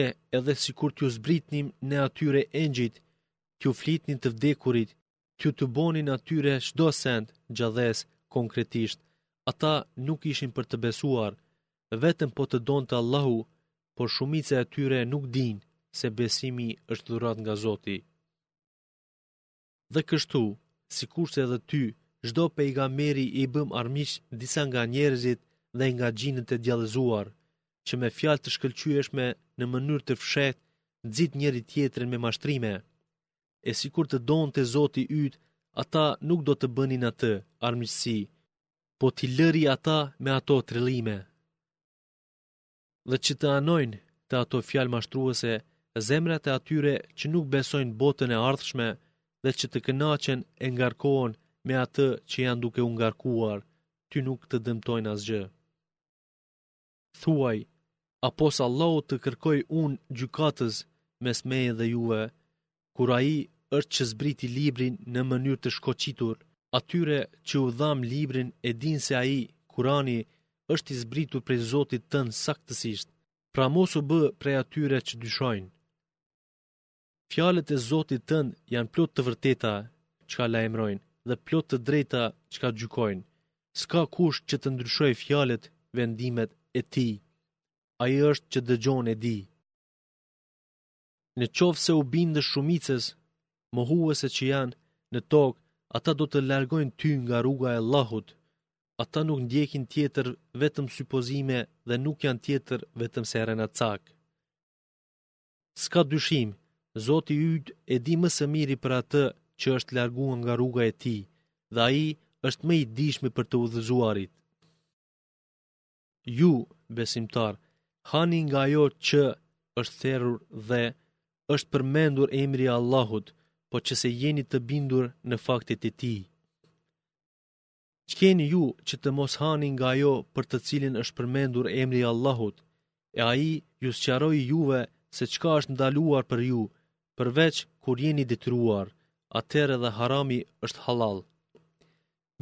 e edhe sikur t'ju zbritnim ne atyre engjëjt, t'ju flitnin të vdekurit, t'ju tubonim atyre çdo send gjallesë konkretisht, ata nuk ishin për të besuar, vetëm po të donte Allahu, por shumica e tyre nuk dinë se besimi është dhuratë nga Zoti. Dhe kështu, sikurse edhe ty, çdo pejgamberi i bëmë armiq disa nga njerëzit dhe nga xhinët e djallëzuar, që me fjalë të shkëlqyeshme në mënyrë të fshehtë nxit njëri-tjetrin me mashtrime. E sikur të donte Zoti yt, ata nuk do të bënin atë armiqësi, po ti lëri ata me ato trillime. dhe që të anojnë te ato fjalë mashtruese zemrat e atyre që nuk besojnë botën e ardhshme dhe që të kënaqen e ngarkohen me atë që janë duke u ngarkuar, ty nuk të dëmtojnë asgjë. Thuaj, a pos Allahut të kërkoj unë gjykatës mes meje dhe juve, kur ai është që ju zbriti librin në mënyrë të shkoqitur, atyre që u dhamë librin e dinë se ai, Kurani, është i zbritur prej Zotit tënd saktësisht, pra mos u bë prej atyre që dyshojnë. Fjalët e Zotit tënd janë plot të vërteta çka lajmërojnë dhe plot të drejta çka gjykojnë. S'ka kush që të ndryshojë fjalët vendimet e tij. Ai është që dëgjon e di. Në qoftë se u bindesh shumicës, mohuese që janë në tokë, ata do të largojnë ty nga rruga e Allahut. Ata nuk ndjekin tjetër vetëm supozime dhe nuk janë tjetër vetëm se rrenacakë. S'ka dyshim, Zoti yt e di më së miri për atë që është larguar nga rruga e tij, dhe ai është më i dijshmi për të udhëzuarit. Ju, besimtarë, hani nga ajo që është therur dhe është përmendur emri i Allahut, po që se jeni të bindur në faktet e tij. Ç'keni ju që të mos hani nga ajo për të cilën është përmendur emri i Allahut, e ai ju sqaroi juve se çka është ndaluar për ju, përveç kur jeni detyruar, atëherë edhe harami është hallall.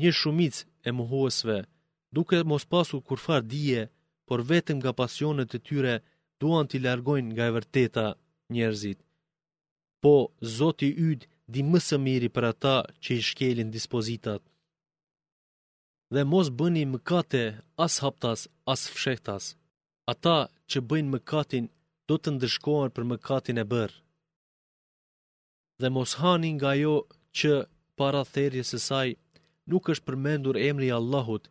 një shumicë e mohuesve, duke mos pasur kurrfarë dije, por vetëm nga pasionet e tyre duan t'i largojnë nga e vërteta njerëzit. Po, Zoti yt di më së miri për ata që i shkelin dispozitat. Dhe mos bëni mëkate as haptas as fshehtas. Ata që bëjnë mëkatin do të ndëshkohen për mëkatin e bërë. Dhe mos hani nga jo që para therjes së saj nuk është përmendur emri i Allahut,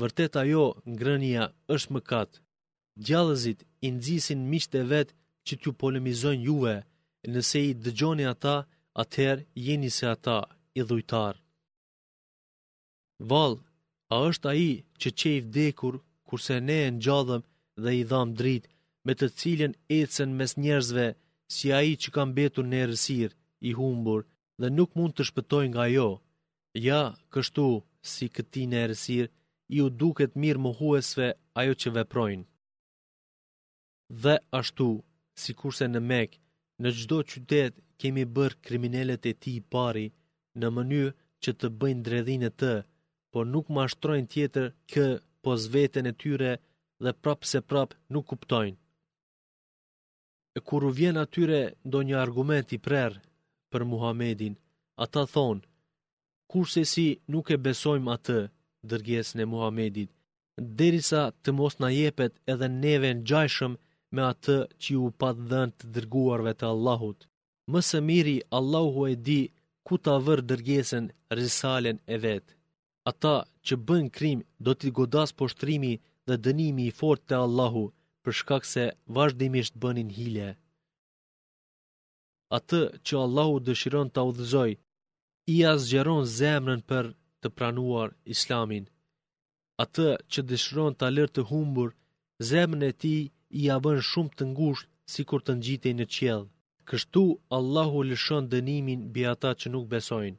vërtet ajo ngrënia është mëkat. Djallëzit i nxisin miqtë e vet që t'ju polemizojnë juve, nëse i dëgjoni ata, atëherë jeni si ata, idhujtarë. Vallë, a është ai që qe i vdekur, kurse ne e ngjallëm dhe i dhamë dritë, me të cilën ecën mes njerëzve, si ai që ka mbetur në errësirë, i humbur, dhe nuk mund të shpëtojë nga ajo? Ja, kështu, si këtij në errësirë, iu duket mirë mohuesve ajo që veprojnë. Dhe ashtu, sikurse në Mekë, në çdo qytet kemi bërë kriminelët e tij pari, në mënyrë që të bëjnë dredhi në të, po nuk mashtrojnë tjetër kë pos veten e tyre dhe prapëseprapë nuk kuptojnë. E kur u vjen atyre ndonjë argument i prerë për Muhammedin, ata thonë, kurrsesi nuk e besojmë atë dërgesën e Muhammedit, derisa të mos na jepet edhe neve ngjajshëm me atë që iu pat dhënë të dërguarve të Allahut. Më së miri Allahu e di ku ta vërë dërgesën risalen e vet. Ata që bënë krim do t'i godasë poshtrimi dhe dënimi i fortë te Allahu, për shkak se vazhdimisht bënin hile. atë që Allahu dëshiron ta udhëzojë, ia zgjeron zemrën për të pranuar Islamin. Atë që dëshiron ta lërë të humbur, zemrën e tij ia bën shumë të ngushtë sikur të ngjitej në qiell. Kështu Allahu lëshon dënimin mbi ata që nuk besojnë.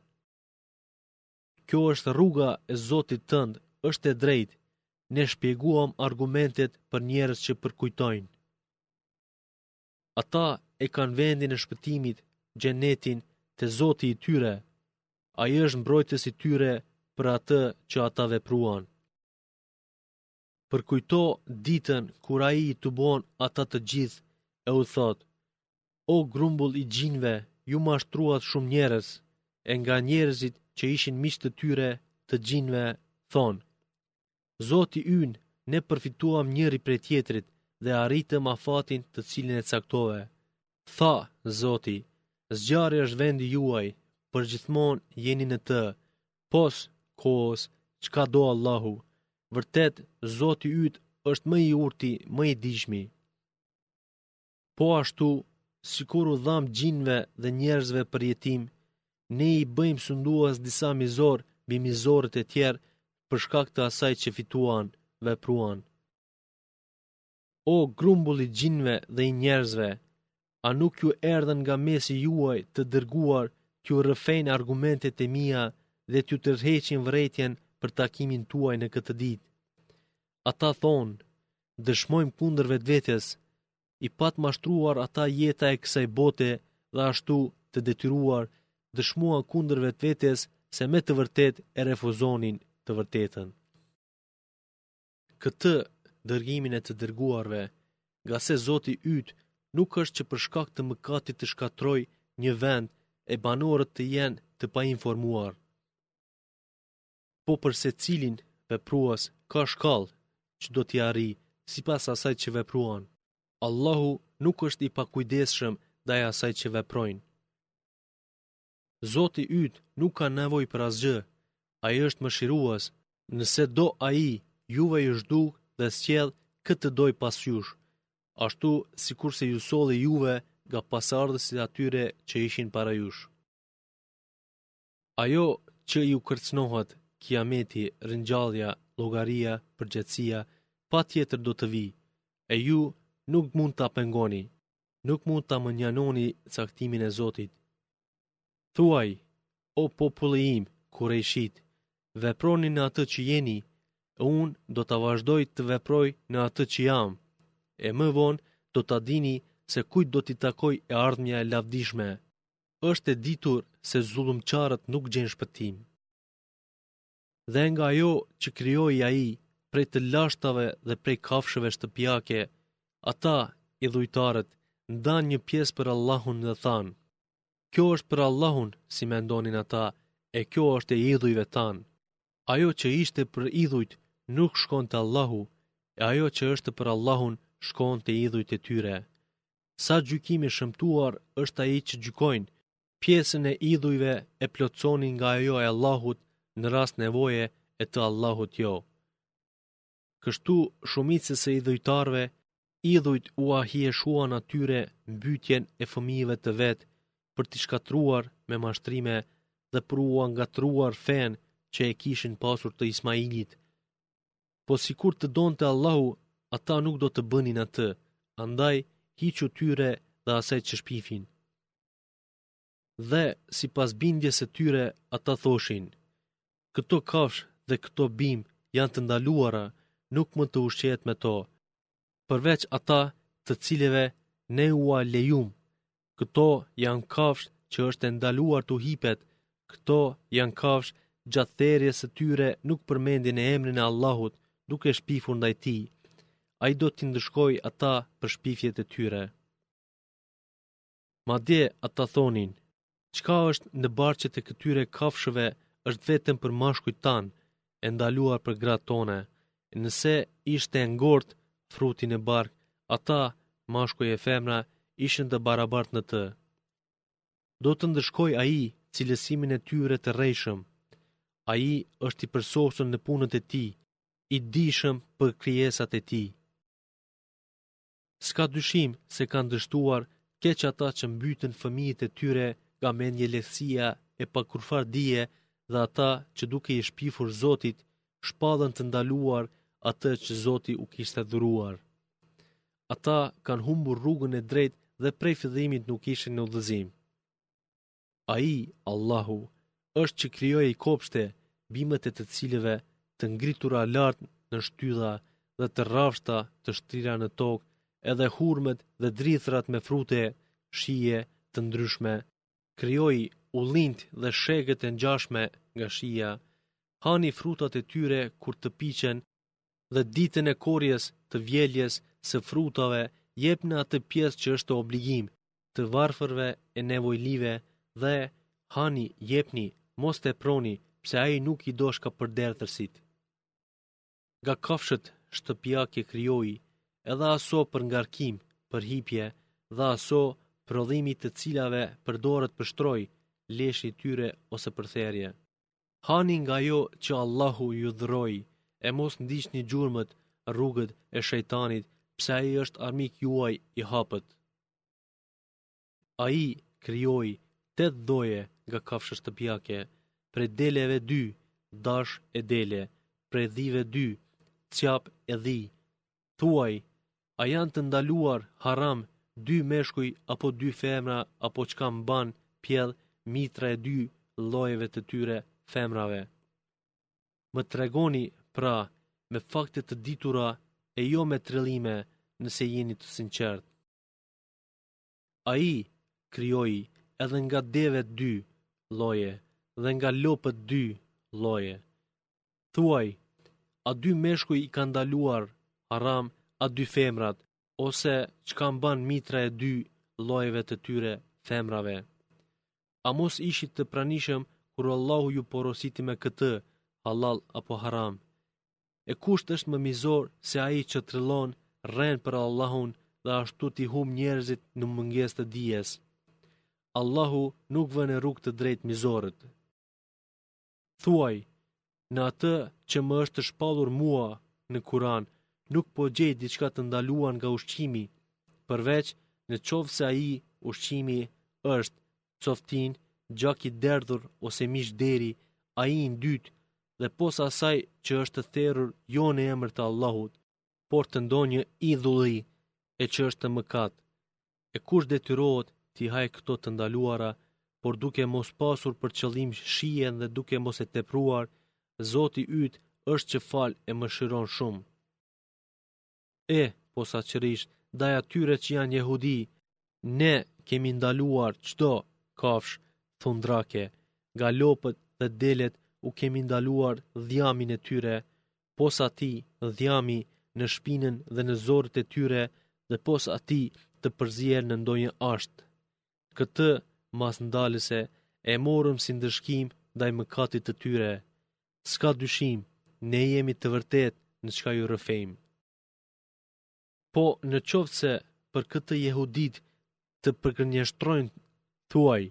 Kjo është rruga e Zotit tënd, është e drejtë. Ne shpjeguam argumentet për njerëz që përkujtojnë. Ata e kanë vendin e shpëtimit, xhenetin te Zoti i tyre. Ai është mbrojtës i tyre për atë që ata vepruan. Përkujto ditën kur ai i tubon ata të gjithë e u thotë: O grumbull i xhinve, ju mashtruat shumë njerëz. E nga njerëzit që ishin miq të tyre të xhinve thonë: Zoti ynë, ne përfituam njëri prej tjetrit dhe arritëm afatin të cilin e caktove. Tha, Zoti, zjarri është vendi juaj, përgjithmonë jeni në të, pos kohës, çka do Allahu, vërtet, Zoti yt është më i urti, më i dijshmi. Po ashtu, sikur u dhamë xhinëve dhe njerëzve përjetim, ne i bëjmë sunduas disa mizorë mbi mizorët e tjerë për shkak të asaj që fituan, vepruan. O grumbull i xhinëve dhe i njerëzve, a nuk ju erdhën nga mesi juaj të dërguar t'ju rrëfejnë argumentet e mia dhe t'ju tërheqin vërejtjen për takimin tuaj në këtë ditë? Ata thonë, Dëshmojmë kundër vetvetes, i pat mashtruar ata jeta e kësaj bote dhe ashtu të detyruar dëshmuan kundër vetvetes se me të vërtetë e refuzonin të vërtetën. Këtë dërgimin e të dërguarve, ngase Zoti yt nuk është që për shkak të mëkatit të shkatërrojë një vend e banorët të jenë të painformuar. Po për secilin veprues ka shkallë që do t'i arrijë sipas asaj që vepruan. Allahu nuk është i pakujdesshëm ndaj asaj që veprojnë. Zoti yt nuk ka nevojë për asgjë. Ai është mëshirues. Nëse do Ai, juve ju zhduk dhe sjell kë të dojë pas jush, ashtu sikurse ju solli juve nga pasardhësit e atyre që ishin para jush. Ajo që ju kërcënohet, Kiameti, ringjallja, llogaria, përgjegjësia, patjetër do të vijë, e ju nuk mund ta pengoni, nuk mund ta mënjanoni caktimin e Zotit. Thuaj, o populli im, Kurejshit, veproni në atë që jeni, e unë do ta vazhdoj të veproj në atë që jam, e më vonë do ta dini se kujt do t'i takojë e ardhmja e lavdishme. është e ditur se zullumqarët nuk gjejnë shpëtim. Dhe nga ajo që krijoi ai prej të lashtave dhe prej kafshëve shtëpiake, ata, idhujtarët, ndanë një pjesë për Allahun dhe thanë, kjo është për Allahun, si mendonin ata, e kjo është e idhujve tanë. Ajo që ishte për idhujt nuk shkon te Allahu, e ajo që është për Allahun shkon te idhujt e tyre. sa gjykim i shëmtuar është ai që gjykojnë pjesën e idhujve e plotësonin nga ajo e Allahut në rast nevoje e të Allahut jo. Kështu shumicës së idhujtarëve, idhujt ua hijeshuan atyre mbytjen e fëmijëve të vet për t'i shkatërruar me mashtrime dhe për ua ngatërruar fenë që e kishin pasur të Ismailit. Po sikur të donte Allahu, ata nuk do të bënin atë, andaj hiqu tyre dhe asaj që shpifin. Dhe, sipas bindjes së tyre, ata thoshin, këto kafshë dhe këto bimë janë të ndaluara, nuk mund të ushqehet me to, përveç ata të cilëve ne ua lejum, Këto janë kafshë që është e ndaluar t'u hipet. Këto janë kafshë gjatë therjes së tyre nuk përmendin emrin e Allahut, duke shpifur ndaj tij. Ai do t'i ndëshkojë ata për shpifjet e tyre. Madje ata thonin, çka është në barqet e këtyre kafshëve është vetëm për meshkujt tanë, e ndaluar për gratë tona, nëse ishte e ngordhtë fruti në bark, ata, meshkuj e femra, ishin të barabartë në të. Do të ndëshkojë ai cilësimin e tyre të rrejshëm. Ai është i përsosur në punët e tij, i dijshëm për krijesat e tij. S'ka dyshim se kanë dështuar keq ata që mbytën fëmijët e tyre nga mendjelehtësia e pa kurrfarë dije dhe ata që duke i shpifur Zotit, shpallën të ndaluar atë që Zoti u kishte dhuruar. Ata kanë humbur rrugën e drejtë dhe prej fillimit nuk ishin në udhëzim. Ai, Allahu, është që krijoi kopshte, bimët e të cilëve të ngritura lart në shtylla dhe të rrafshta të shtrira në tokë, edhe hurmet dhe drithërat me frute, shije të ndryshme. Krijoi ullinjtë dhe shegët e ngjashme nga shija. Hani frutat e tyre kur të piqen dhe ditën e korrjes të vjeljes së frutave jepni atë pjesë që është obligim të varfërve e nevojlive dhe hani jepni mos teproni pse ai nuk i do shkapërderdhësit nga kafshët shtëpiake krijoi edhe aso për ngarkim për hipje dhe aso prodhimi i të cilave përdoret për shtrojë leshi i tyre ose për therje Hani nga ajo që Allahu ju dhuroi e mos ndiqni gjurmët, rrugët, e shejtanit, pse ai është armik juaj i hapët. Ai krijoi tetë lloje nga kafshët shtëpiake, prej deleve dy, dash e dele, prej dhive dy, cjap e dhi, Thuaj, a janë të ndaluara, haram, dy meshkuj apo dy femra apo çka mban, pjell, mitra e dy llojeve të tyre, femrave? Më tregoni, pra, me fakte të ditura e jo me trillime, nëse jeni të sinqertë. Ai krijoi edhe nga devet dy lloje dhe nga lopët dy lloje. Thuaj, a dy meshkuj i ka ndaluar haram a dy femrat, ose çka mban mitra e dy llojeve të tyre femrave? A mos ishit të pranishëm kur Allahu ju porositi me këtë, hallall apo haram? E kush është më mizor se ai që trillon rren për Allahun dhe ashtu t'i humb njerëzit në mungesë të dijes. Allahu nuk vë në rrugë të drejtë mizorët. Thuaj, në atë që më është shpallur mua në Kuran, nuk po gjej diçka të ndaluar nga ushqimi, përveç në qoftë se ai ushqimi është coftinë, gjak i derdhur ose mish derri, ai i ndytë dhe pos asaj që është therur jo në emër të Allahut, por të ndonjë idhulli, e që është mëkat. E kush detyrohet t'i hajë këto të ndaluara, por duke mos pasur për qëllim shijen dhe duke mos e tepruar, Zoti yt është që fal e mëshiron shumë. E, posaçërisht, ndaj atyre që janë jehudi, ne kemi ndaluar çdo kafshë thundrake, nga lopët dhe delet u kemi ndaluar dhjamin e tyre, pos atij dhjami në shpinën dhe në zorrët e tyre dhe pos atij të përzier në ndonjë asht. Këtë masë ndalëse e morëm si ndëshkim ndaj mëkatit të tyre. S'ka dyshim, ne jemi të vërtetë në çka ju rrëfejmë. Po në qoftë se për këtë jehuditë të përgënjeshtrojnë, thuaj,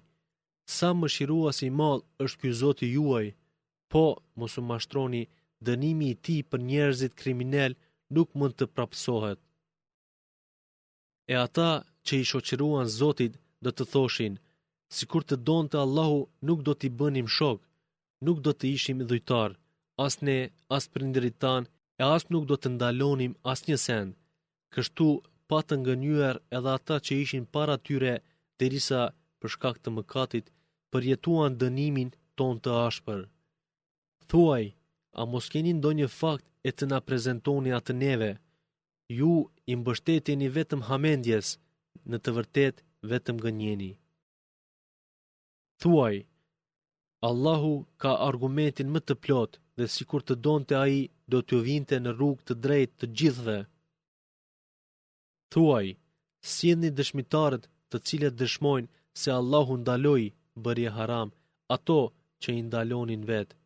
sa mëshirues i madh është ky Zoti juaj, po mos u mashtroni, dënimi i tij për njerëzit kriminelë nuk mund të prapësohet. E ata që i shoqëruan Zotit do të thoshin, sikur të donte Allahu nuk do t'i bënim shok, nuk do të ishim idhujtarë, as ne, as prindërit tanë, e as nuk do të ndalonim asnjë send. Kështu patën gënjyer edhe ata që ishin para tyre, derisa për shkak të mëkatit, përjetuan dënimin tonë të ashpër. Thuaj, a mos keni ndonjë fakt e të na prezentoni atë neve? Ju i mbështeteni vetëm hamendjes, në të vërtetë vetëm gënjeni. Thuaj, Allahu ka argumentin më të plotë dhe sikur të donte ai do t'ju vinte në rrugë të drejtë të gjithëve. Thuaj, sjellni dëshmitarët të cilët dëshmojnë se Allahu ndaloi bëri haram ato që i ndalonin vetë.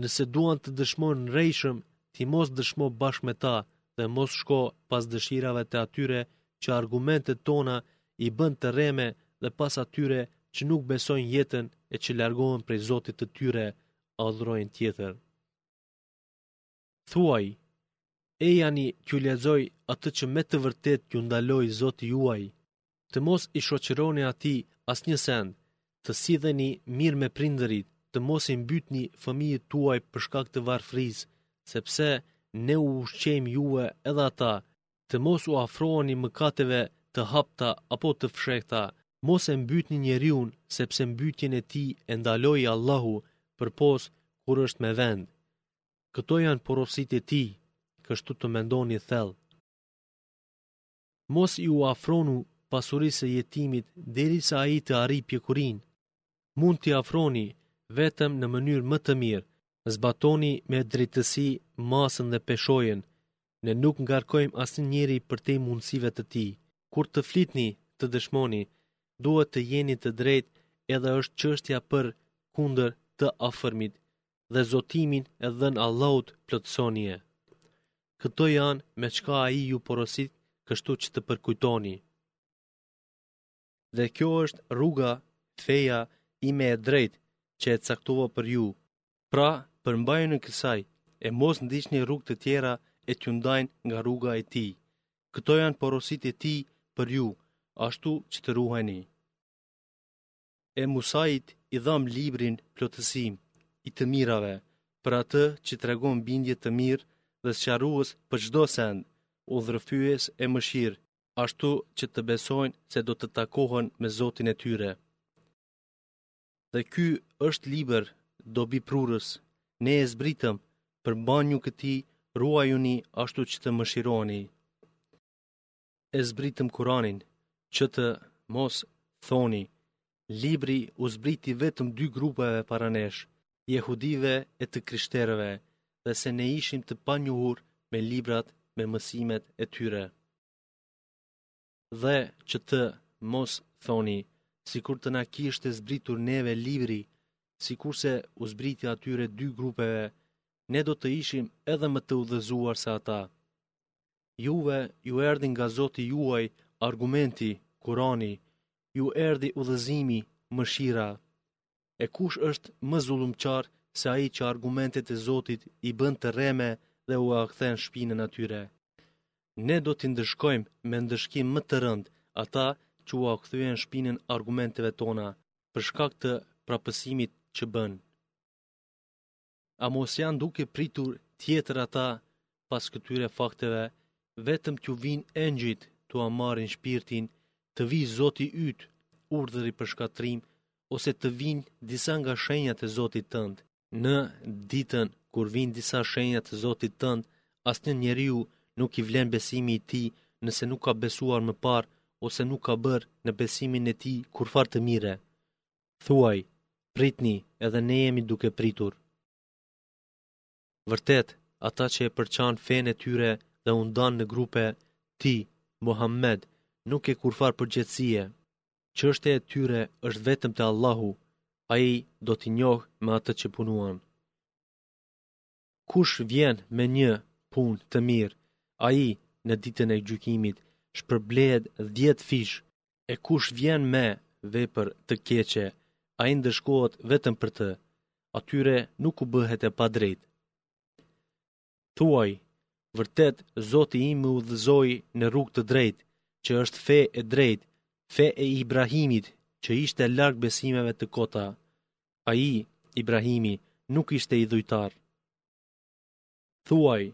Nëse duan të dëshmojnë rrejshëm, ti mos dëshmo bashkë me ta dhe mos shko pas dëshirave të atyre që argumentet tona i bënë të rreme dhe pas atyre që nuk besojnë jetën e që largohen prej Zotit të tyre, adhurojnë tjetër. Thuaj, Ejani t'ju lexoj atë që me të vërtetë t'ju ndaloi Zoti juaj, të mos i shoqëroni atij asnjë send, të silleni mirë me prindërit, të mos i mbytni fëmijët tuaj për shkak të varfërisë, sepse Ne u ushqejmë juve edhe ata, të mos u afroheni mëkateve të hapta apo të fshehta, mos e mbytni njeriun sepse mbytjen e tij e ndaloi Allahu, përpos kur është me vend. Këto janë porositë e tij, kështu të mendoni thellë. Mos iu afroni pasurisë së jetimit derisa ai të arrijë pjekurinë. Mund t'i afroheni vetëm në mënyrë më të mirë. Zbatoni me drejtësi masën dhe peshojën. Ne nuk ngarkojmë asnjë njeri përtej mundësive të tij. Kur të flitni, të dëshmoni, duhet të jeni të drejtë edhe është çështja për kundër të afërmit. dhe zotimin e dhënë Allahut plotësonie. Këto janë me çka ai ju porosit kështu që të përkujtoni. Dhe kjo është rruga, feja, ime e drejtë që e caktova për ju. Pra, përmbajuni kësaj, e mos ndiqni rrugë të tjera e t'ju ndajnë nga rruga e tij. Këto janë porositë e tij për ju, ashtu që të ruheni. E Musait i dhamë librin plotësim i të mirave për atë që tregon bindje të mirë dhe sqarues për çdo send, udhërrëfyes e mëshirë, ashtu që të besojnë se do të takohen me Zotin e tyre. Dhe ky është libër dobiprurës, ne e zbritëm përmbajuni këtij ruajuni ashtu që të mëshironi. e zbritëm Kur'anin që të mos thoni libri u zbriti vetëm dy grupeve para nesh, jehudive e të krishterëve, dhe se ne ishim të panjohur me librat me mësimet e tyre. Dhe që të mos thoni, sikur të na kishte zbritur neve libri, sikurse u zbriti atyre dy grupeve, ne do të ishim edhe më të udhëzuar se ata. Juve ju erdhi nga Zoti juaj argumenti, Kurani, ju erdhi udhëzimi, mëshira. E kush është më zullumqar se ai që argumentet e Zotit i bën të rreme dhe ua kthen shpinën atyre? Ne do t'i ndëshkojmë me ndëshkim më të rëndë ata që ua kthyen shpinën argumenteve tona për shkak të prapësimit që bënë. A mos janë duke pritur tjetër ata pas këtyre fakteve, vetëm t'ju vijnë engjëjt t'ua marrin shpirtin, të vijë Zoti yt, urdhëri për shkatërrim, ose të vijnë disa nga shenjat e Zotit tënd. Në ditën kur vijnë disa shenja të Zotit tënd, asnjë njeriu nuk i vlen besimi i tij nëse nuk ka besuar më parë ose nuk ka bërë në besimin e tij kurrfarë të mire. Thuaj, pritni, edhe ne jemi duke pritur. Vërtet, ata që e përçanë fenë e tyre dhe u ndanë në grupe, ti, Muhammed, nuk ke kurrfarë përgjegjësie. Çështja e tyre është vetëm te Allahu, ai do t'i njohë me atë që punuan. Kush vjen me një punë të mirë, ai në ditën e gjykimit shpërblehet dhjetëfish, e kush vjen me vepër të keqe, ai ndëshkohet vetëm për të, atyre nuk u bëhet e padrejtë. Thuaj, vërtet Zoti im më udhëzoi në rrugë të drejtë, që është fe e drejtë, fe e Ibrahimit, që ishte larg besimeve të kota. Ai, Ibrahimi, nuk ishte idhujtar. Thuaj,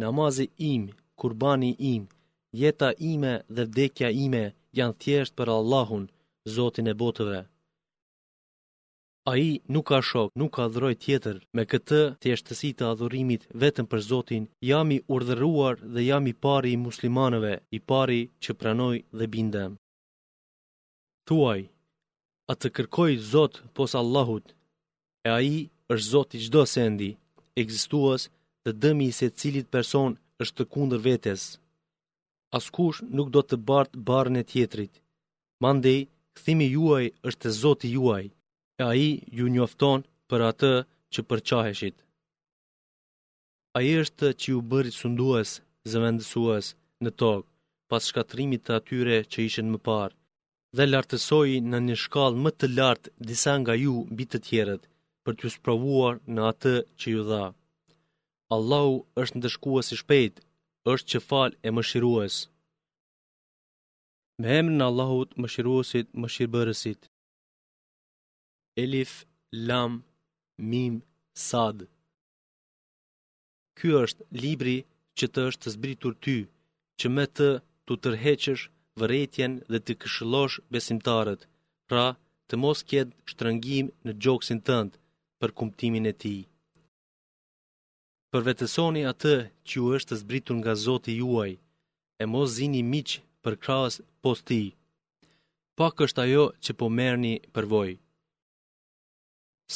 namazi im, kurbani im, jeta ime dhe vdekja ime janë thjesht për Allahun, Zotin e botëve. Ai nuk ka shok, nuk adhuroj tjetër, me këtë thjeshtësi të adhurimit vetëm për Zotin, jam i urdhëruar dhe jam i pari i muslimanëve, i pari që pranoj dhe bindem. Thuaj, A të kërkoj Zot pos Allahut? E ai është Zot i çdo sendi, ekzistues dhe dëmi i secilit person është kundër vetes. Askush nuk do të bartë barrën e tjetrit. Mandej, kthimi juaj është te Zoti juaj, e ai ju njofton për atë që përçaheshit. Ai është që ju bëri sundues, zëvendësues, në tokë, pas shkatërrimit të atyre që ishin më parë, dhe lartësoi në një shkallë më të lartë disa nga ju mbi të tjerët, për t'ju sprovuar në atë që ju dha. Allahu është ndëshkues i shpejtë, është që fal e mëshirues. Me emrin e Allahut, mëshiruesit, mëshirbërësit. Elif, Lam, Mim, Sad. Ky është libri që të është zbritur ty, që me të të tërheqësh vërejtjen dhe të këshillosh besimtarët, pra të mos ketë shtrëngim në gjoksin tënd për kumtimin e tij. Përvetësoni atë që ju është zbritur nga Zoti juaj, e mos zini miq përkrahës pos tij. Pak është ajo që po merrni përvojë.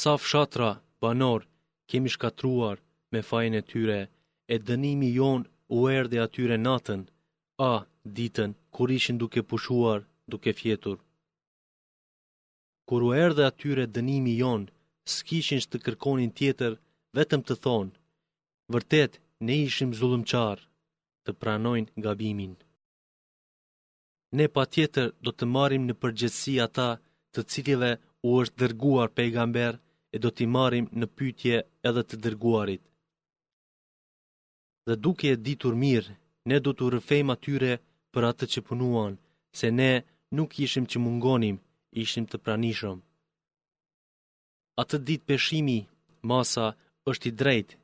Sa fshatra, banorë, kemi shkatërruar me fajin e tyre, e dënimi jonë u erdhi atyre natën, a, ditën, kur ishin duke pushuar, duke fjetur. Kur u erdhi atyre dënimi jonë, s'kishin ç'të kërkonin tjetër, vetëm të thonë, Vërtet, ne ishim zullumqarë, të pranojnë gabimin. Ne patjetër do të marrim në përgjegjësi ata të cilëve u është dërguar pejgamber e do t'i marrim në pyetje edhe të dërguarit. Dhe duke e ditur mirë, ne do t'u rrëfejmë atyre për atë që punuan, se ne nuk ishim që mungonim, ishim të pranishëm. Atë ditë peshimi, masa, është i drejtë.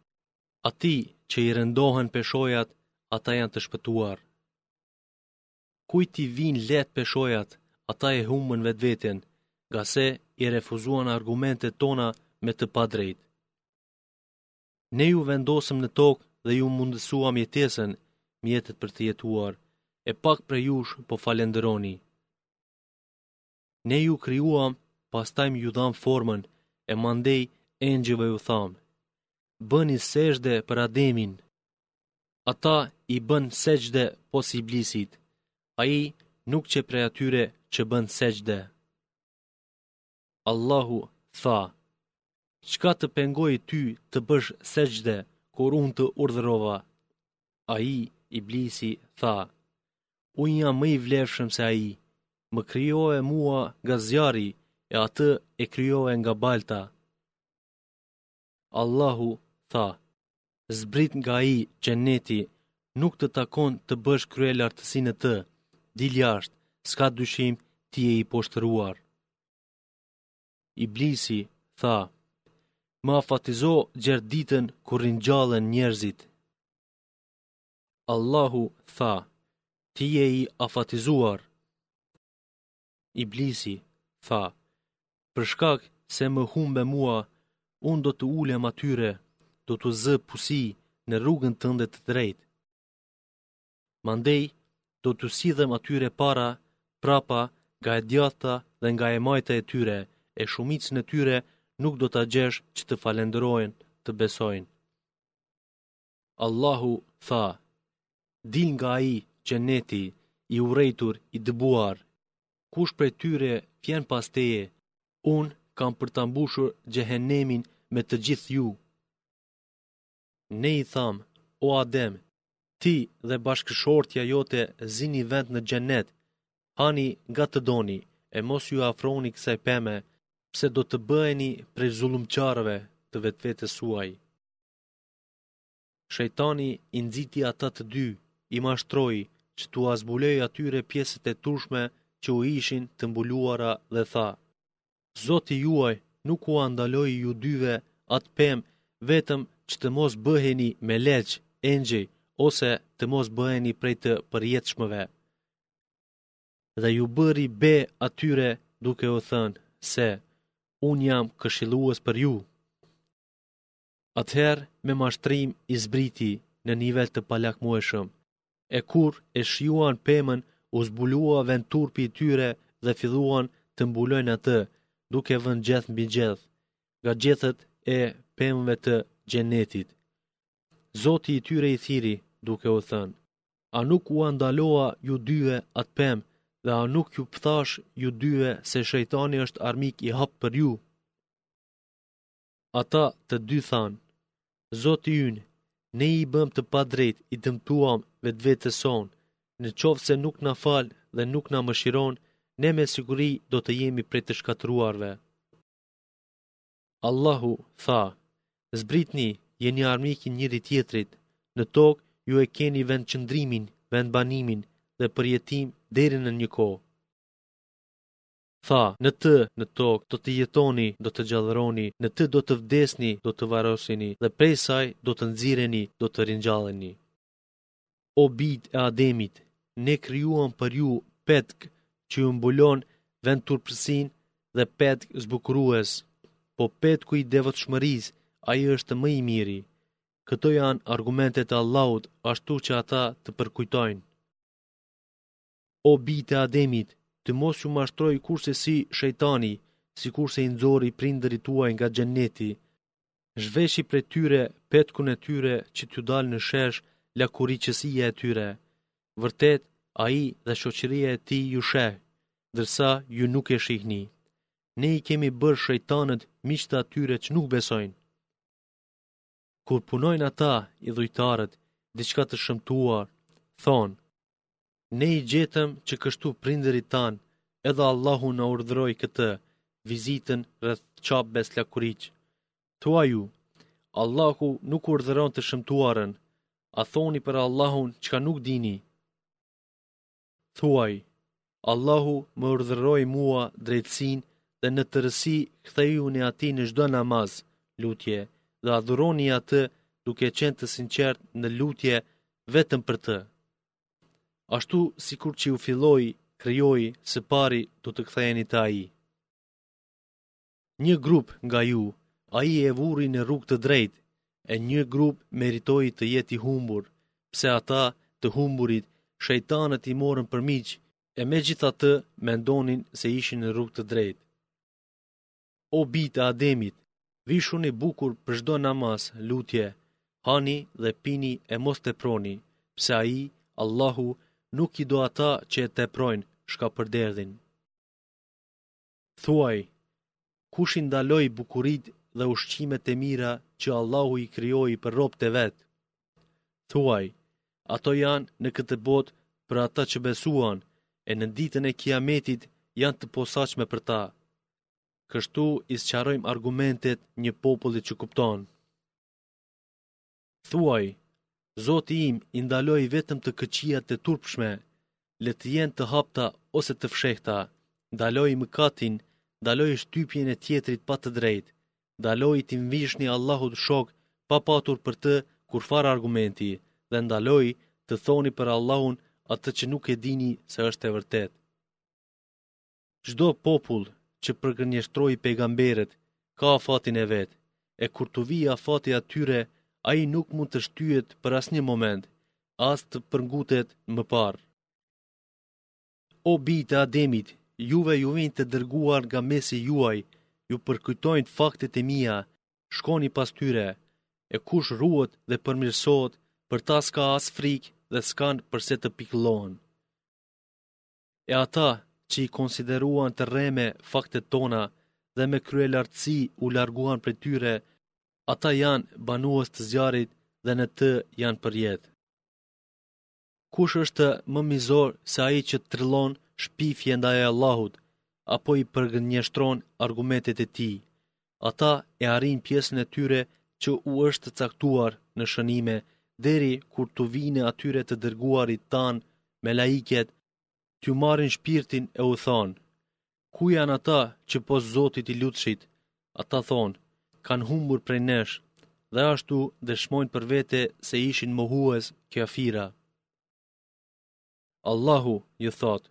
Atij që i rëndohen peshojat, ata janë të shpëtuar. Kujt t'i vijnë lehtë peshojat, ata e humbën vetveten, ngase i refuzuan argumentet tona me të padrejtë. Ne ju vendosëm në tokë dhe ju mundësuam jetesën, mjetet për të jetuar, e pak prej jush po falenderoni. Ne ju krijuam, pastaj ju dhamë formën, e mandej engjëjve u thamë. Bëni sexhde për Ademin. Ata i bënë sexhde pos Iblisit. Ai nuk qe prej atyre që bënë sexhde. Allahu tha, çka të pengoi ty të bësh sexhde, kur unë të urdhërova? Ai, Iblisi, tha, Unë jam më i vlefshëm se ai. Më krijove mua nga zjarri e atë e krijove nga balta. Allahu tha, Zbrit nga ai, xheneti, nuk të takon të bësh kryelartësi në të, dil jashtë, s'ka dyshim ti je i poshtëruar. Iblisi tha, Më afatizo gjer ditën kur ringjallen njerëzit. Allahu tha, ti je i afatizuar. Iblisi tha, për shkak se më humbe mua, unë do t'u ulem atyre, do t'u zë pusi në rrugën tënde të drejtë. Mandej, do t'u sillem atyre para, prapa, nga e djathta dhe nga e majta e tyre, e shumicën e tyre nuk do ta gjesh që të falënderojnë, të besojnë. Allahu tha, Dil nga ai xhenet i urrejtur i dëbuar. Kush prej tyre vjen pas teje, unë kam për ta mbushur xhehenemin me të gjithë ju. Ne i thamë, o Adem, ti dhe bashkëshortja jote zini vend në xhenet, hani nga të doni e mos iu afroni kësaj peme, se do të bëheni prej zullumqarëve të vetvetes suaj. Shejtani i nxiti ata të dy, i mashtroi, që t'ua zbulojë atyre pjesët e turpshme që u ishin të mbuluara dhe tha, Zoti juaj nuk ua ndaloi ju dyve atë pemë vetëm që të mos bëheni meleq, engjëj, ose të mos bëheni prej të përjetshmëve. Dhe iu bëri be atyre duke u thënë se, Unë jam këshilues për ju. Atëherë me mashtrim i zbriti në nivel të palakmueshëm, e kur e shijuan pemën u zbulua vendturpi i tyre dhe filluan të mbulojnë atë, duke vënë gjeth mbi gjeth, nga gjethet e pemëve të Xhenetit. Zoti i tyre i thirri, duke u thënë: A nuk ua ndalova ju dyve atë pemë dhe a nuk ju thashë ju dyve se shejtani është armik i hapët për ju? Ata të dy thanë, Zoti ynë, ne i bëmë të padrejtë, i dëmtuam vetvetes sonë, në qoftë se nuk na fal dhe nuk na mëshiron, ne me siguri do të jemi prej të shkatërruarve. Allahu tha, zbritni, jeni armik i njëri-tjetrit, në tokë ju e keni vendqëndrimin, vendbanimin dhe përjetim deri në një kohë. Tha, në të, në tokë, do të jetoni, do të gjallëroni, në të do të vdesni, do të varroseni, dhe prej saj do të nxirreni, do të ringjalleni. O bijtë e Ademit, ne krijuam për ju petk që ju mbulon vendturpësinë dhe petk zbukurues, po petku i devotshmërisë, ai është më i miri. Këto janë argumente të Allahut, ashtu që ata të përkujtojnë. O bijtë e Ademit, të mos ju mashtrojë kurrsesi Shejtani, sikurse i nxori prindërit tuaj nga Xhenneti. Zhveshi prej tyre petkun e tyre që t'ju dalë në shesh lakuriqësia e tyre. Vërtet, Ai dhe shoqëria e Tij ju sheh, ndërsa ju nuk e shihni. Ne i kemi bërë shejtanët miq të atyre që nuk besojnë. Kur punojnë ata, idhujtarët, diçka të shëmtuar, thonë, ne i gjetëm që kështu prindërit tanë, edhe Allahu na urdhëroi këtë, vizitën rreth Qabes lakuriq. Thuaju, Allahu nuk urdhëron të shëmtuarën, a thoni për Allahun çka nuk dini, Thuaj, Allahu më urdhëroi mua drejtësinë dhe në tërësi kthejuni atij në çdo namaz, lutje, dhe adhuroni atë duke qenë të sinqertë në lutje vetëm për të. Ashtu sikur që ju filloi, krijoi, së pari do të ktheheni te ai. Një grup nga ju, ai e vuri në rrugë të drejtë, e një grup meritoi të jetë i humbur, pse ata, të humburit, shejtanët i morën për miq, e megjithatë mendonin se ishin në rrugë të drejtë. O bijtë e Ademit, vishuni bukur për çdo namaz, lutje, hani dhe pini e mos teproni, pse ai, Allahu, nuk i do ata që e teprojnë, shkapërderdhin. Thuaj, Kush i ndaloi bukuritë dhe ushqimet e mira që Allahu i krijoi për robët e Vet? Thuaj, Ato janë në këtë botë për ata që besuan, e në ditën e Kiametit janë të posaçme për ta. Kështu i sqarojmë argumentet një populli që kupton. Thuaj, Zoti im i ndaloi vetëm të këqijat e turpshme, le të jenë të hapta ose të fshehta, ndaloi mëkatin, ndaloi shtypjen e tjetrit pa të drejtë, ndaloi t'i mvishni Allahut shok pa patur për të kurrfarë argumenti dhe ndaloi të thoni për Allahun atë që nuk e dini se është e vërtetë. Çdo popull që përgënjeshtroi pejgamberët ka afatin e vet, e kur t'u vijë afati atyre, ai nuk mund të shtyhet për asnjë moment, as të përngutet më parë. O bij të Ademit, juve ju vijnë të dërguar nga mesi juaj, ju përkujtojnë faktet e mia, shkoni pas tyre, e kush ruhet dhe përmirësohet, për ta s'ka as frikë dhe s'kanë përse të pikëllohen. E ata, që i konsideruan të rreme faktet tona dhe me kryelartësi u larguan prej tyre, ata janë banues të zjarrit dhe në të janë përjetë. Kush është më mizor se ai që trillon shpifje ndaj Allahut apo i përgënjeshtron argumentet e tij? Ata e arrijnë pjesën e tyre që u është të caktuar në shënime, deri kur t'u vijnë atyre të dërguarit tanë, melaiket, t'u marrin shpirtin e u thonë, Ku janë ata që pos Zotit i lutshit? Ata thonë, Kanë humbur prej nesh, dhe ashtu dëshmojnë për vete se ishin mohues, kafira. Allahu ju thotë,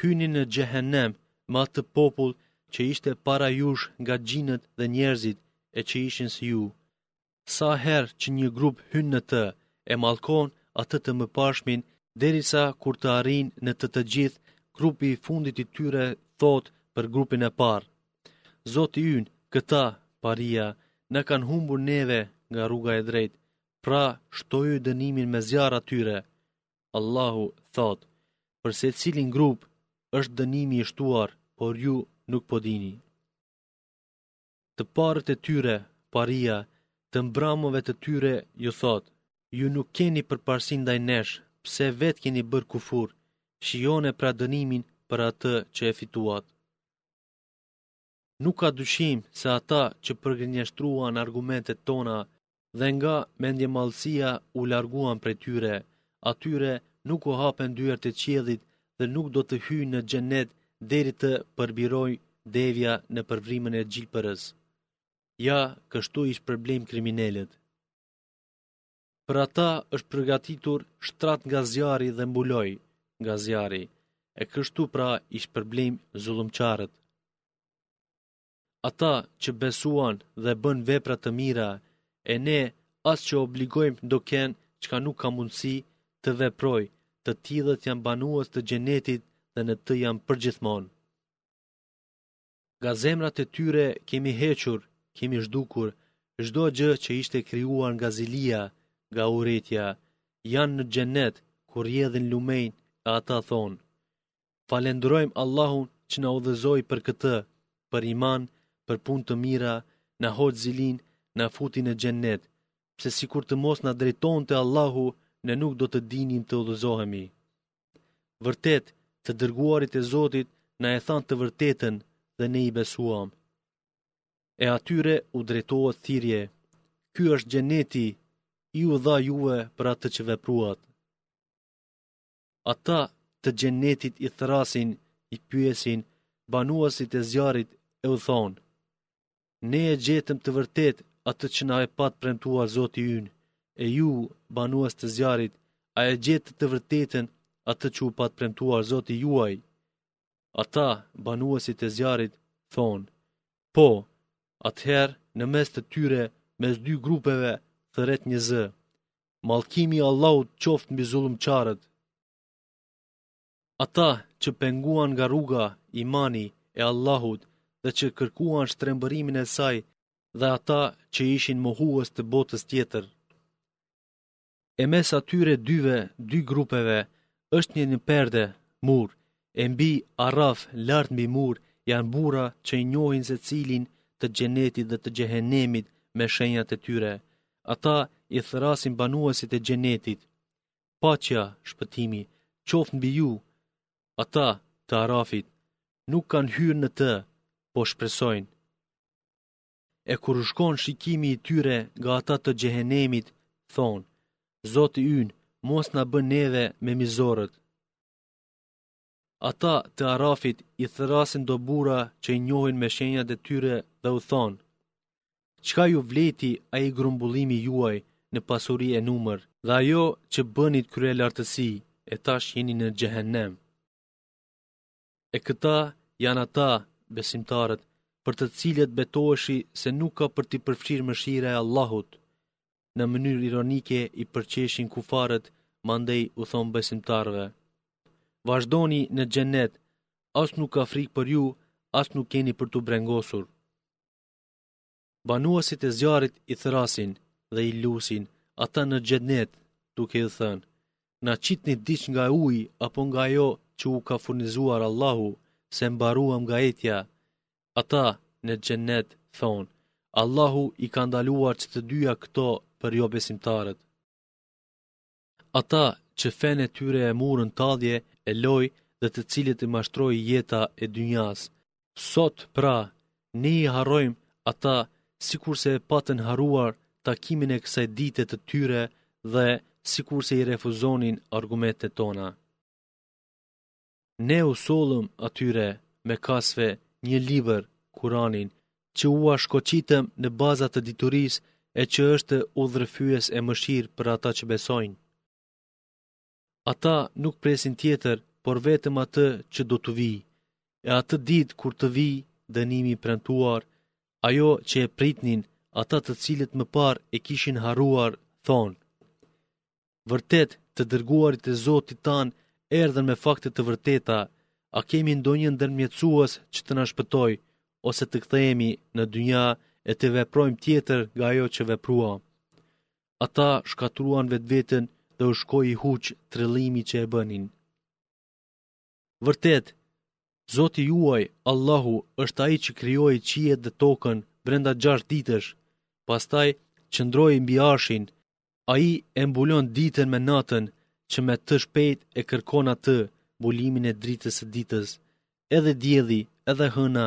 hyni në xhehenem me atë popull që ishte para jush nga xhinët dhe njerëzit e që ishin si ju. Sa herë që një grup hyn në të e mallkon atë të mëparshmin derisa kur të arrijnë në të të gjithë, grupi i fundit i tyre thotë për grupin e parë. Zoti ynë, këta paria na kanë humbur neve nga rruga e drejtë. Pra, shtoju dënimin me zjarr atyre. Allahu thotë, për secilin grup është dënimi i shtuar, por ju nuk po dini. Të parët e tyre, paria, të mbramëve të tyre ju thotë, ju nuk keni përparësi ndaj nesh, pse vetë keni bërë kufër, shijone pra dënimin për atë që e fituat. Nuk ka dyshim se ata që përgënjeshtruan argumentet tona dhe nga mendjemadhësia u larguan prej tyre, atyre nuk u hapen dyert e qiellit dhe nuk do të hyjnë në Xhennet deri të përbirojë devja nëpër vrimën e gjilpërës. Ja, kështu i shpërblejmë kriminelët. Për ata është përgatitur shtrat nga zjarri dhe mbulojë nga zjarri, e kështu pra i shpërblejmë zullumqarët. Ata që besuan dhe bënë vepra të mira, e ne as që obligojmë dokënd çka nuk ka mundësi të veprojë, të tillët janë banues të xhennetit dhe në të janë përgjithmonë. Nga zemrat e tyre kemi hequr, kemi zhdukur çdo gjë që ishte krijuar nga zilia, nga urrejtja. Janë në xhennet ku rrjedhin lumenj e ata thonë: Falënderojmë Allahun që na udhëzoi për këtë, për iman, për punë të mira, na hoq zilinë, na futi në xhennet. Pse sikur të mos na drejtonte Allahu, ne nuk do të dinim të udhëzohemi. Vërtet, të dërguarit e Zotit na e thanë të vërtetën dhe ne i besuam. E atyre u drejtohet thirrje. Ky është xheneti, iu dha juve për atë që vepruat. Ata të xhenetit i thërrasin, i pyesin banuesit e zjarrit e u thonë: Ne e gjetëm të vërtetë atë që na e pat premtuar Zoti ynë, e ju, banues të zjarrit, a e gjetët të vërtetën atë që u pat premtuar Zoti juaj? Ata, banuesit e zjarrit, thonë, po, atëherë në mes të tyre, mes dy grupeve, thërret një zë. Mallkimi i Allahut qoftë mbi zullumqarët. Ata që penguan nga rruga, imani, e Allahut dhe që kërkuan shtrembërimin e saj dhe ata që ishin mohues të botës tjetër. E mes atyre dyve, dy grupeve, është një një perde, mur, e mbi Araf, lart mbi mur, janë burra që i njohin secilin të xhenetit dhe të xhehenemit me shenjat e tyre. Ata i thërrasin banuesit e xhenetit. paqja, shpëtimi, qoftë mbi ju, ata të Arafit, nuk kanë hyrë në të, po shpresojnë. E kur u shkon shikimi i tyre nga ata të xhehenemit, thonë, Zoti ynë, mos na bën neve me mizorët. Ata të Arafit i thërrasin do burra që i njohin me shenjat e tyre dhe u thonë, Çka ju vlejti ai grumbullimi juaj në pasuri e numër, dhe ajo që bënit kryelartësi e tash jeni në xhehenem. E këta janë ata, besimtarët, për të cilët betoheshi se nuk ka për t'i përfshirë mëshira e Allahut, në mënyrë ironike i përqeshin kufarët, mandej u thonë besimtarëve: Vazhdoni në xhennet, as nuk ka frikë për ju, as nuk keni për t'u brengosur. Banuesit e zjarrit i thërrasin dhe i lusin ata në xhennet, duke u thënë: Na qitni diç nga ujë apo nga ajo që u ka furnizuar Allahu, se mbaruam nga etja. Ata, në Xhennet, thonë, Allahu i ka ndaluar që të dyja këto për jobesimtarët. Ata që fenë e tyre e murën tallje e lojë dhe të cilët i mashtroi jeta e dynjasë. Sot, pra, ne i harrojmë ata sikurse e patën harruar takimin e kësaj dite të tyre dhe sikurse i refuzonin argumentet tona. Ne u sollëm atyre mekasve një libër, Kuranin, që ua shkoqitëm në baza të diturisë e që është udhërrëfyes e mëshirë për ata që besojnë. Ata nuk presin tjetër, por vetëm atë që do t'u vijë. E atë ditë kur të vijë dënimi i premtuar, ajo që e pritnin, ata të cilët më parë e kishin harruar, thonë: Vërtet, të dërguarit e Zotit tonë erdhën me fakte të vërteta. A kemi ndonjë ndërmjetësues që të na shpëtojë ose të kthehemi në dynja e të veprojmë tjetër nga ajo që vepruam? Ata shkatërruan vetveten dhe u shkoi huq trillimi që e bënin. Vërtet, Zoti juaj, Allahu, është Ai që krijoi qiejt dhe tokën brenda gjashtë ditësh, pastaj qëndroi mbi Arshin, Ai e mbulon ditën me natën që me të shpejt e kërkon atë, mbulimin e dritës së ditës. Edhe dielli, edhe hëna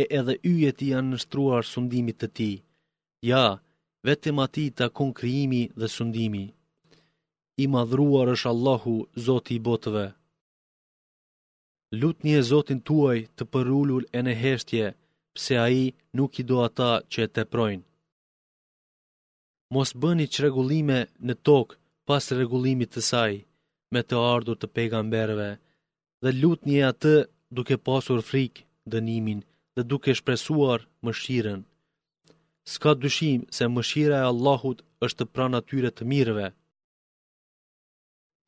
e edhe yjet i janë nënshtruar sundimit të Tij. Ja, vetëm Atij i takon krijimi dhe sundimi. I madhëruar është Allahu, Zoti i botëve. Lutnie Zotin tuaj të përulur e në heshtje, pse ai nuk i do ata që e teprojnë. Mos bëni çrregullime në tokë pas rregullimit të saj, me të ardhur të pejgamberëve, dhe lutnie atë duke pasur frikë dënimin dhe duke shpresuar mëshirën. S'ka dyshim se mëshira e Allahut është pranë atyre të mirëve.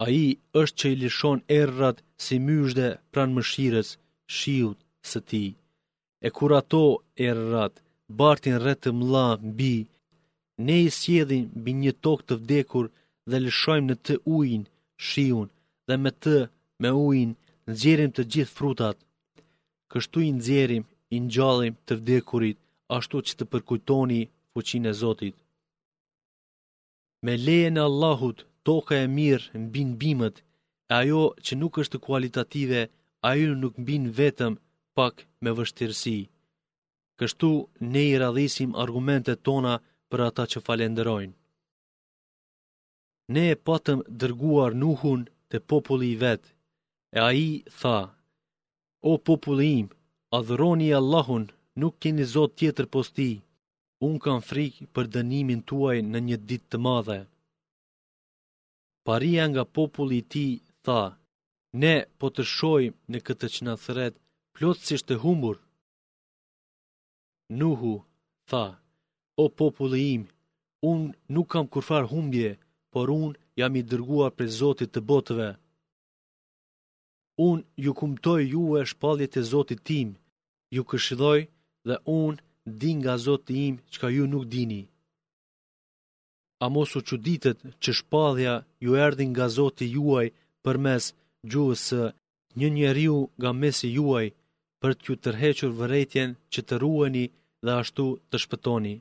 Ai është që i lëshon erërat si myzhde pranë mëshirës, shiut, së tij. e kur ato erërat bartin re të mëdha mbi, ne i sjellim mbi një tokë të vdekur dhe lëshojmë në të ujin, shiun dhe me të me ujin nxjerrim të gjithë frutat. Kështu i nxjerrim, i ngjallim të vdekurit, ashtu që të përkujtoni fuqinë e Zotit. Me lejen e Allahut, toka e mirë mbinë bimët, e ajo që nuk është kualitative, ajo nuk mbinë vetëm pak me vështirësi. Kështu ne i radhisim argumentet tona për ata që falënderojnë. Ne e patëm dërguar Nuhun te populli i vet, e ai tha: O populli im, adhuroni Allahun, nuk keni zot tjetër pos tij. Unë kam frikë për dënimin tuaj në një ditë të madhe. Paria nga populli i tij tha: Ne po të shohim në këtë çka na thërret plotësisht të humbur. Nuhu tha: O populli im, unë nuk kam kurrfarë humbje, por unë jam i dërguar prej Zotit të botëve. Unë ju kumtoj juve shpalljet e Zotit tim, ju këshilloj dhe unë di nga Zoti im çka ju nuk dini. A mos u çuditët që shpallja ju erdhi nga Zoti juaj përmes gjuhës së një njeriu nga mesi juaj për t'ju tërhequr vërejtjen që të ruheni dhe ashtu të shpëtoni.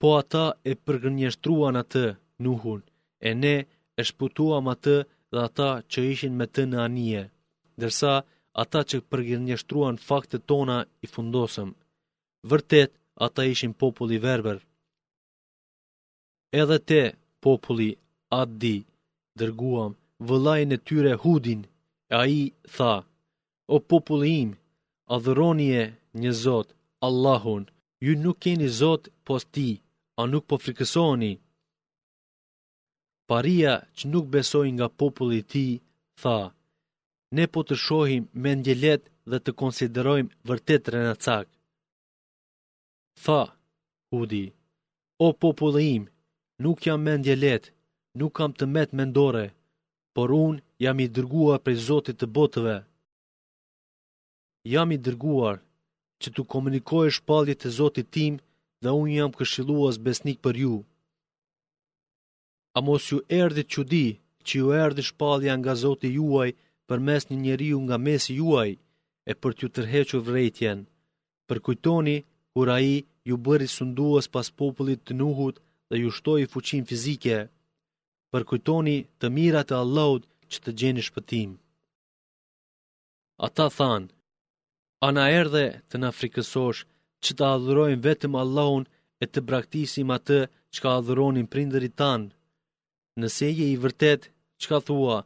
Po ata e përgënjeshtruan atë, Nuhun, e ne e shpëtuam atë dhe ata që ishin me të në anije, ndërsa ata që përgënjeshtruan faktet tona i fundosëm. Vërtet, ata ishin popull i verbër. Edhe te, populli, Ad i, dërguam, vëllanë e tyre Hudin, e ai tha, o populli im, adhurojeni një zot, Allahun, Ju nuk keni Zot pos tij, a nuk po frikësoheni? Paria që nuk besoi nga populli i tij, tha, ne po të shohim mendjelehtë dhe të konsiderojmë vërtet rrenacak. Tha, Hudi, o populli im, nuk jam mendjelehtë, nuk kam të metë mendore, por unë jam i dërguar prej Zotit të botëve. Jam i dërguar që t'u komunikoj shpalljet e Zotit tim dhe unë jam këshillues besnik për ju. A mos ju erdhi çudi që ju erdhi shpallja nga Zoti juaj përmes një njeriu nga mesi juaj e për t'ju tërhequr vërejtjen. Përkujtoni kur ai ju bëri sundues pas popullit të Nuhut dhe ju shtoi fuqinë fizike. Përkujtoni të mirat e Allahut që të gjeni shpëtim. Ata thanë, a na erdhe të na frikësosh që ta adhurojmë vetëm Allahun e të braktisim atë çka adhuronin prindërit tanë? Nëse je i vërtetë, çka thua,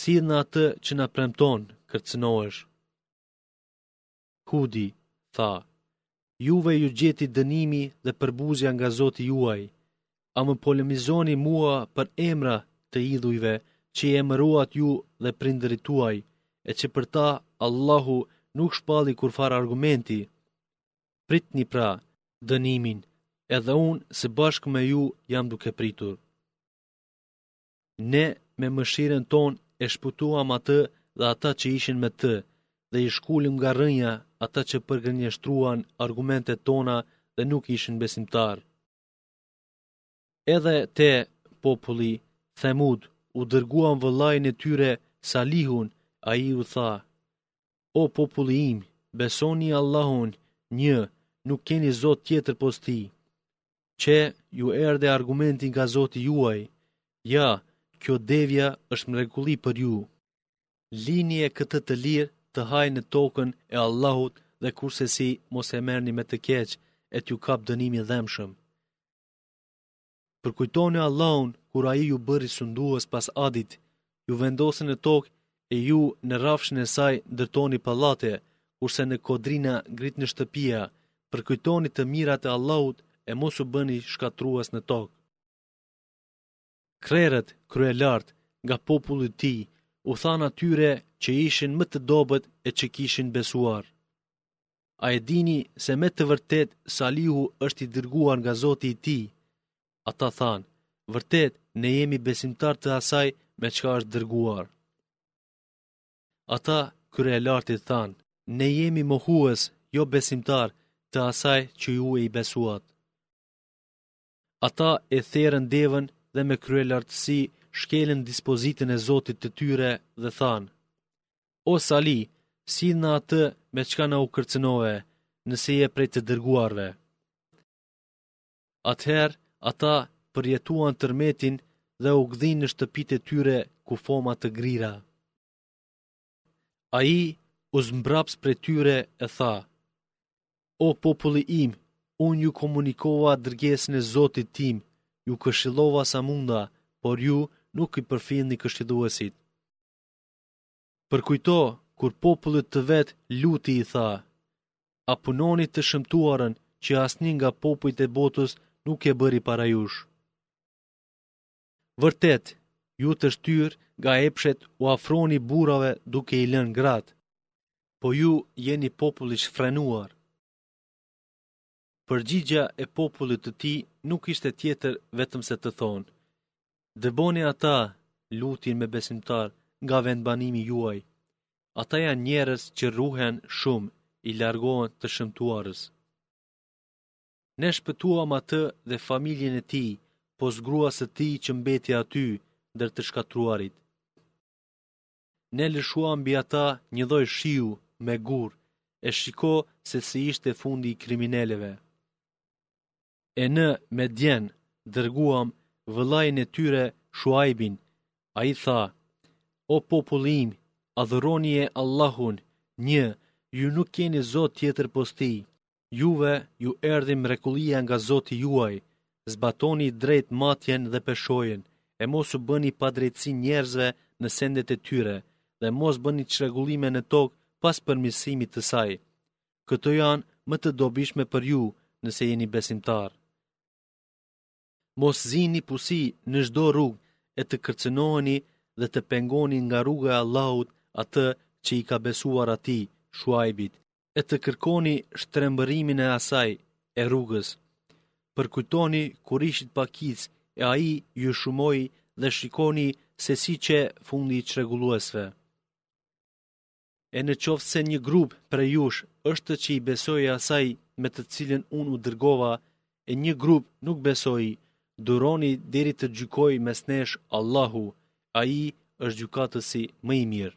sillna atë që na premton, kërcënohesh. Hudi, tha, juve ju gjeti dënimi dhe përbuzja nga Zoti juaj, a më polemizoni mua për emra të idhujve që i emëruat ju dhe prindërit tuaj, e që për ta Allahu nuk shpalli kurrfarë argumenti. Pritni pra, dënimin, edhe unë së bashkë me ju jam duke pritur. Ne me mëshirën tonë e shpëtuam atë dhe ata që ishin me të, dhe i shkulëm nga rrënja ata që përgënjeshtruan argumentet tona dhe nuk ishin besimtarë. Edhe te populli Themud u dërguam vëllanë e tyre Salihun, ai u tha, O populli im, besoni Allahun, një, nuk keni zot tjetër pos tij. Qe, ju erdhi argumenti nga Zoti juaj. Ja, kjo devja është mrekulli për ju. Linie këtë të lirë të hajë në tokën e Allahut dhe kurrsesi mos e merrni me të keq, e t'ju kapë dënimi i dhembshëm. Përkujtoni Allahun kur ai ju bëri sundues pas Adit, ju vendosi në tokë e ju në rrafshin e saj ndërtoni pallate, kurse në kodrina ngritni shtëpia, përkujtoni të mirat e Allahut e mos u bëni shkatërrues në tokë. Krerët kryelartë nga populli i tij u thanë atyre që ishin më të dobët e që kishin besuar. A e dini se me të vërtetë Salihu është i dërguar nga Zoti i tij, Ata thanë, vërtet, ne jemi besimtarë të asaj me çka është dërguar. Ata kryelartët thanë, ne jemi mohues, jobesimtarë të asaj që ju i besuat. Ata e therën deven dhe me kryelartësi shkelën dispozitën e Zotit të tyre dhe thanë, O Salih, sillna atë me çka na u kërcënove, nëse je prej të dërguarve. Atëherë ata përjetuan tërmetin dhe u gdhinë në shtëpitë e tyre kufoma të ngrira. Ai u zmbraps prej tyre e tha, O populli im, unë ju komunikova dërgesën e Zotit tim, ju këshillova sa munda, por ju nuk i përfillni këshilluesit. Përkujto kur popullit të vet Luti i tha, A punoni të shëmtuarën që asnjë nga popujt e botës nuk e bëri para jush. Vërtet, ju të shtyrë nga epshet u afroheni burrave duke i lënë gratë, po ju jeni popull i shfrenuar. përgjigja e popullit të tij nuk ishte tjetër vetëm se të thonë, dëboni ata Lutin me besimtarë nga vendbanimi juaj, ata janë njerëz që ruhen shumë, i largohen të shëmtuarës. Ne shpëtuam atë dhe familjen e tij, pos gruas së tij që mbeti aty, ndër të shkatërruarit. Ne lëshuam mbi ata një lloj shiu me gurë, e shiko se si ishte fundi i kriminelëve. E në Medjen dërguam vëllanë e tyre Shuajbin. Ai tha: O populli im, adhuronie Allahun, një, ju nuk keni zot tjetër pos tij. Juve ju erdhi mrekullia nga Zoti juaj, zbatoni drejt matjen dhe peshojën, e mos u bëni padrejtësi njerëzve në sendet e tyre, dhe mos bëni çrregullime në tokë pas përmirësimit të saj. Këto janë më të dobishme për ju, nëse jeni besimtarë. Mos zini pusi në çdo rrugë e të kërcënoheni dhe të pengoni nga rruga e Allahut atë që i ka besuar atij, Shuajbit, e të kërkoni shtrembërimin e asaj, e rrugës. Përkujtoni kur ishit pakicë e ai ju shumoi dhe shikoni se si qe fundi i çrregulluesve. E në qoftë se një grup prej jush është që i besoi asaj me të cilën unë u dërgova, e një grup nuk besoi, duroni deri të gjykojë mes nesh Allahu, ai është gjykatësi më i mirë.